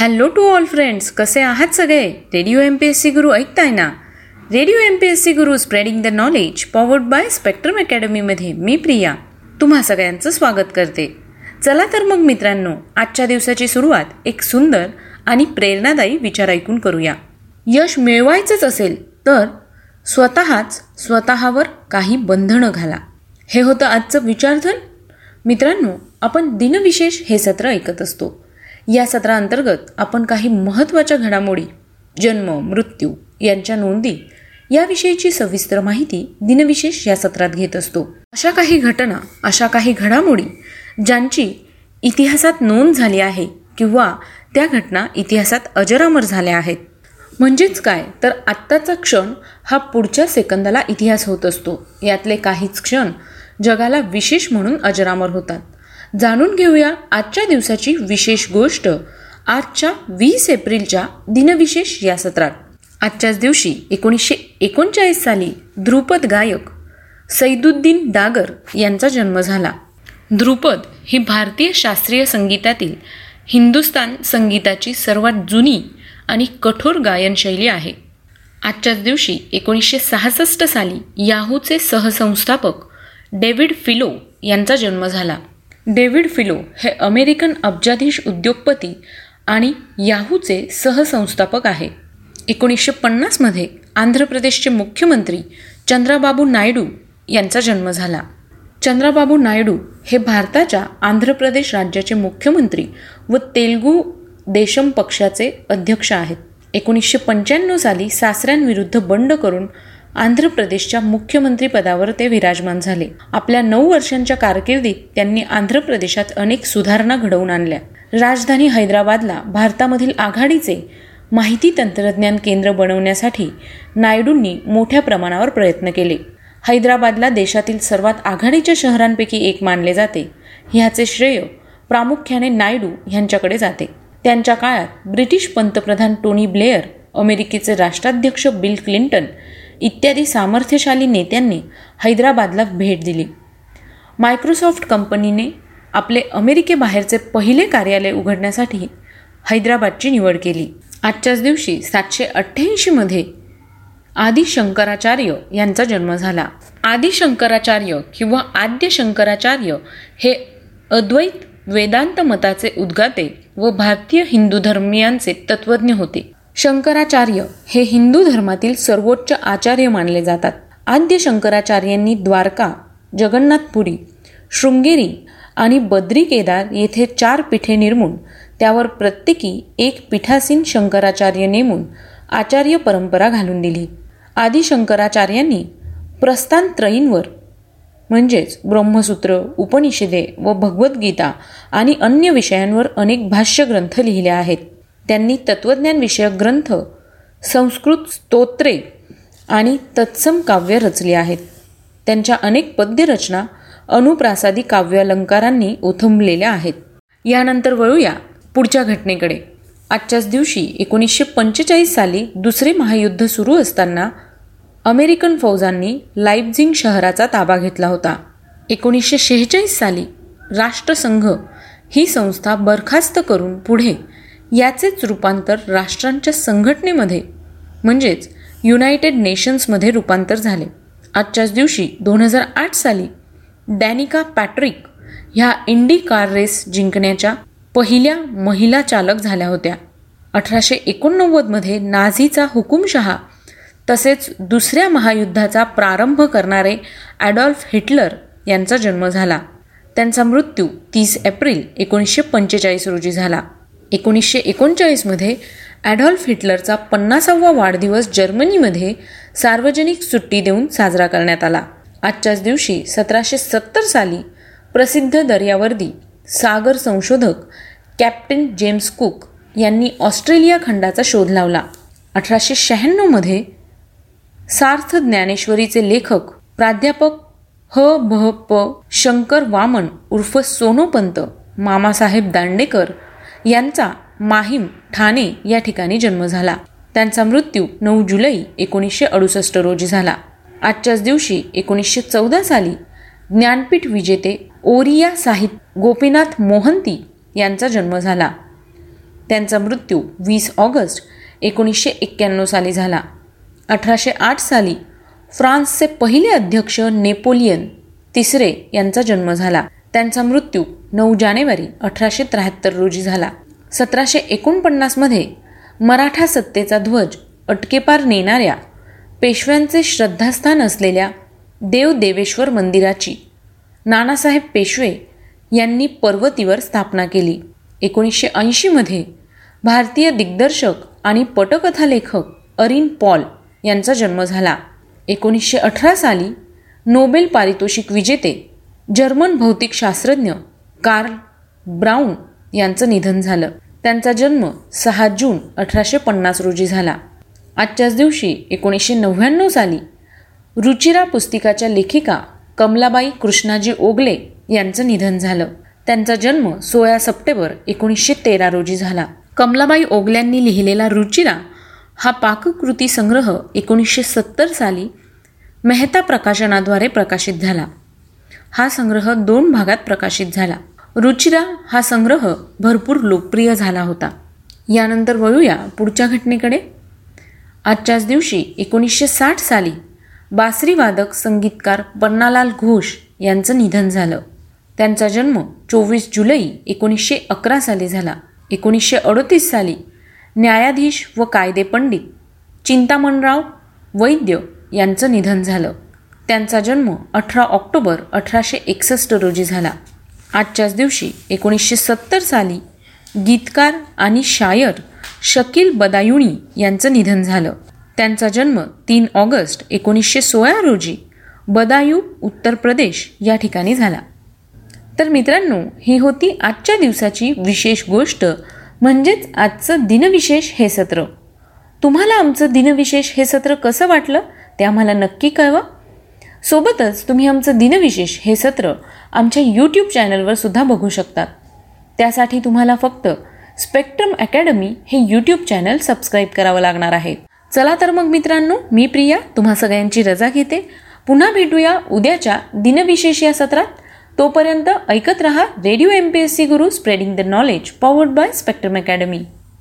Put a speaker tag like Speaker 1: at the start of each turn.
Speaker 1: Hello to all friends कसे आहात सगळे? Radio M P S C Guru ऐकताय ना? Radio M P S C Guru spreading the knowledge powered by spectrum अकॅडमीमध्ये मी प्रिया. तुम्हा सगळ्यांचं स्वागत करते. चला तर मग मित्रांनो आजच्या दिवसाची सुरुवात एक सुंदर आणि प्रेरणादायी विचार ऐकून करूया. यश मिळवायचंच असेल तर स्वतःच स्वतःवर काही बंधनं घाला. हे होतं आजचं विचारधन. मित्रांनो आपण दिनविशेष हे सत्र ऐकत असतो. या सत्राअंतर्गत आपण काही महत्त्वाच्या घडामोडी जन्म मृत्यू यांच्या नोंदी याविषयीची सविस्तर माहिती दिनविशेष या सत्रात घेत असतो. अशा काही घटना अशा काही घडामोडी ज्यांची इतिहासात नोंद झाली आहे किंवा त्या घटना इतिहासात अजरामर झाल्या आहेत. म्हणजेच काय? तर आत्ताचा क्षण हा पुढच्या सेकंदाला इतिहास होत असतो. यातले काहीच क्षण जगाला विशेष म्हणून अजरामर होतात. जाणून घेऊया आजच्या दिवसाची विशेष गोष्ट. आजच्या वीस एप्रिलच्या दिनविशेष या सत्रात. आजच्याच दिवशी एकोणीसशे एकोणचाळीस साली ध्रुपद गायक सैदुद्दीन डागर यांचा जन्म झाला. ध्रुपद ही भारतीय शास्त्रीय संगीतातील हिंदुस्तान संगीताची सर्वात जुनी आणि कठोर गायनशैली आहे. आजच्याच दिवशी एकोणीसशे सहासष्ट साली याहूचे सहसंस्थापक डेव्हिड फिलो यांचा जन्म झाला. डेव्हिड फिलो हे अमेरिकन अब्जाधीश उद्योगपती आणि याहूचे सहसंस्थापक आहे. एकोणीसशे पन्नासमध्ये आंध्र प्रदेशचे मुख्यमंत्री चंद्राबाबू नायडू यांचा जन्म झाला. चंद्राबाबू नायडू हे भारताच्या आंध्र प्रदेश राज्याचे मुख्यमंत्री व तेलगू देशम पक्षाचे अध्यक्ष आहेत. एकोणीसशे पंच्याण्णव साली सासऱ्यांविरुद्ध बंड करून आंध्र प्रदेशच्या मुख्यमंत्रीपदावर ते विराजमान झाले. आपल्या नऊ वर्षांच्या कारकिर्दीत त्यांनी आंध्र प्रदेशात अनेक सुधारणा घडवून आणल्या. राजधानी हैदराबादला भारतामधील आघाडीचे माहिती तंत्रज्ञान केंद्र बनवण्यासाठी नायडूंनी मोठ्या प्रमाणावर प्रयत्न केले. हैदराबादला देशातील सर्वात आघाडीच्या शहरांपैकी एक मानले जाते. ह्याचे श्रेय प्रामुख्याने नायडू यांच्याकडे जाते. त्यांच्या काळात ब्रिटिश पंतप्रधान टोनी ब्लेअर अमेरिकेचे राष्ट्राध्यक्ष बिल क्लिंटन इत्यादी सामर्थ्यशाली नेत्यांनी हैदराबादला भेट दिली. मायक्रोसॉफ्ट कंपनीने आपले अमेरिकेबाहेरचे पहिले कार्यालय उघडण्यासाठी हैदराबादची निवड केली. आजच्याच दिवशी सातशे अठ्ठ्याऐंशीमध्ये आदि शंकराचार्य यांचा जन्म झाला. आदिशंकराचार्य किंवा आद्य शंकराचार्य हे अद्वैत वेदांत मताचे उद्गाते व भारतीय हिंदू धर्मियांचे तत्वज्ञ होते. शंकराचार्य हे हिंदू धर्मातील सर्वोच्च आचार्य मानले जातात. आद्य शंकराचार्यांनी द्वारका जगन्नाथपुरी शृंगेरी आणि बद्री केदार येथे चार पीठे निर्मून त्यावर प्रत्येकी एक पीठासीन शंकराचार्य नेमून आचार्य परंपरा घालून दिली. आदी शंकराचार्यांनी प्रस्थानत्रयींवर म्हणजेच ब्रह्मसूत्र उपनिषदे व भगवद्गीता आणि अन्य विषयांवर अनेक भाष्य ग्रंथ लिहिले आहेत. त्यांनी तत्त्वज्ञानविषयक ग्रंथ संस्कृत स्तोत्रे आणि तत्सम काव्य रचली आहेत. त्यांच्या अनेक पद्यरचना अनुप्रासादी काव्यालंकारांनी ओथंबलेल्या आहेत. यानंतर वळूया पुढच्या घटनेकडे. आजच्याच दिवशी एकोणीसशे पंचेचाळीस साली दुसरे महायुद्ध सुरू असताना अमेरिकन फौजांनी लाईबझिंग शहराचा ताबा घेतला होता. एकोणीसशे शेहेचाळीस साली राष्ट्रसंघ ही संस्था बरखास्त करून पुढे याचेच रूपांतर राष्ट्रांच्या संघटनेमध्ये म्हणजेच युनायटेड नेशन्समध्ये रूपांतर झाले. आजच्याच दिवशी दोन हजार आठ साली डॅनिका पॅट्रिक ह्या इंडी कार रेस जिंकण्याच्या पहिल्या महिला चालक झाल्या होत्या. अठराशे एकोणनव्वदमध्ये नाझीचा हुकुमशहा तसेच दुसऱ्या महायुद्धाचा प्रारंभ करणारे ॲडॉल्फ हिटलर यांचा जन्म झाला. त्यांचा मृत्यू तीस एप्रिल एकोणीसशे पंचेचाळीस रोजी झाला. एकोणीसशे एकोणचाळीसमध्ये ॲडॉल्फ हिटलरचा पन्नासावा वाढदिवस जर्मनीमध्ये सार्वजनिक सुट्टी देऊन साजरा करण्यात आला. आजच्याच दिवशी सतराशे सत्तर साली प्रसिद्ध दर्यावर्दी सागर संशोधक कॅप्टन जेम्स कुक यांनी ऑस्ट्रेलिया खंडाचा शोध लावला. अठराशे शहाण्णवमध्ये सार्थ ज्ञानेश्वरीचे लेखक प्राध्यापक ह. भ. प. शंकर वामन उर्फ सोनोपंत मामासाहेब दांडेकर यांचा माहीम ठाणे या ठिकाणी जन्म झाला. त्यांचा मृत्यू नऊ जुलै एकोणीसशे अडुसष्ट रोजी झाला. आजच्याच दिवशी एकोणीसशे चौदा साली ज्ञानपीठ विजेते ओरिया साहिब गोपीनाथ मोहंती यांचा जन्म झाला. त्यांचा मृत्यू वीस ऑगस्ट एकोणीसशे एक्क्याण्णव साली झाला. अठराशे आठ साली फ्रान्सचे पहिले अध्यक्ष नेपोलियन तिसरे यांचा जन्म झाला. त्यांचा मृत्यू नऊ जानेवारी अठराशे त्र्याहत्तर रोजी झाला. सतराशे एकोणपन्नासमध्ये मराठा सत्तेचा ध्वज अटकेपार नेणाऱ्या पेशव्यांचे श्रद्धास्थान असलेल्या देव देवेश्वर मंदिराची नानासाहेब पेशवे यांनी पर्वतीवर स्थापना केली. एकोणीसशे ऐंशीमध्ये भारतीय दिग्दर्शक आणि पटकथा लेखक अरिन पॉल यांचा जन्म झाला. एकोणीसशे अठरा साली नोबेल पारितोषिक विजेते जर्मन भौतिकशास्त्रज्ञ कार्ल ब्राऊन यांचं निधन झालं. त्यांचा जन्म सहा जून अठराशे पन्नास रोजी झाला. आजच्याच दिवशी एकोणीसशे नव्याण्णव साली रुचिरा पुस्तिकाच्या लेखिका कमलाबाई कृष्णाजी ओगले यांचं निधन झालं. त्यांचा जन्म सोळा सप्टेंबर एकोणीसशे तेरा रोजी झाला. कमलाबाई ओगल्यांनी लिहिलेला रुचिरा हा पाककृती संग्रह एकोणीसशे सत्तर साली मेहता प्रकाशनाद्वारे प्रकाशित झाला. हा संग्रह दोन भागात प्रकाशित झाला. रुचिरा हा संग्रह भरपूर लोकप्रिय झाला होता. यानंतर वळूया पुढच्या घटनेकडे. आजच्याच दिवशी एकोणीसशे साठ साली बासरीवादक संगीतकार पन्नालाल घोष यांचं निधन झालं. त्यांचा जन्म चोवीस जुलै एकोणीसशे अकरा साली झाला. एकोणीसशे अडतीस साली न्यायाधीश व कायदे पंडित चिंतामणराव वैद्य यांचं निधन झालं. त्यांचा जन्म अठरा ऑक्टोबर अठराशे एकसष्ट रोजी झाला. आजच्याच दिवशी एकोणीसशे सत्तर साली गीतकार आणि शायर शकील बदायुणी यांचं निधन झालं. त्यांचा जन्म तीन ऑगस्ट एकोणीसशे सोळा रोजी बदायू उत्तर प्रदेश या ठिकाणी झाला. तर मित्रांनो ही होती आजच्या दिवसाची विशेष गोष्ट. म्हणजेच आजचं दिनविशेष हे सत्र. तुम्हाला आमचं दिनविशेष हे सत्र कसं वाटलं ते आम्हाला नक्की कळवा. सोबतच तुम्ही आमचं दिनविशेष हे सत्र आमच्या यूट्यूब चॅनलवर सुद्धा बघू शकतात. त्यासाठी तुम्हाला फक्त स्पेक्ट्रम अकॅडमी हे यूट्यूब चॅनल सबस्क्राईब करावं लागणार आहे. चला तर मग मित्रांनो मी प्रिया तुम्हा सगळ्यांची रजा घेते. पुन्हा भेटूया उद्याच्या दिनविशेष या सत्रात. तोपर्यंत ऐकत रहा radio M P S C Guru spreading the knowledge powered by Spectrum Academy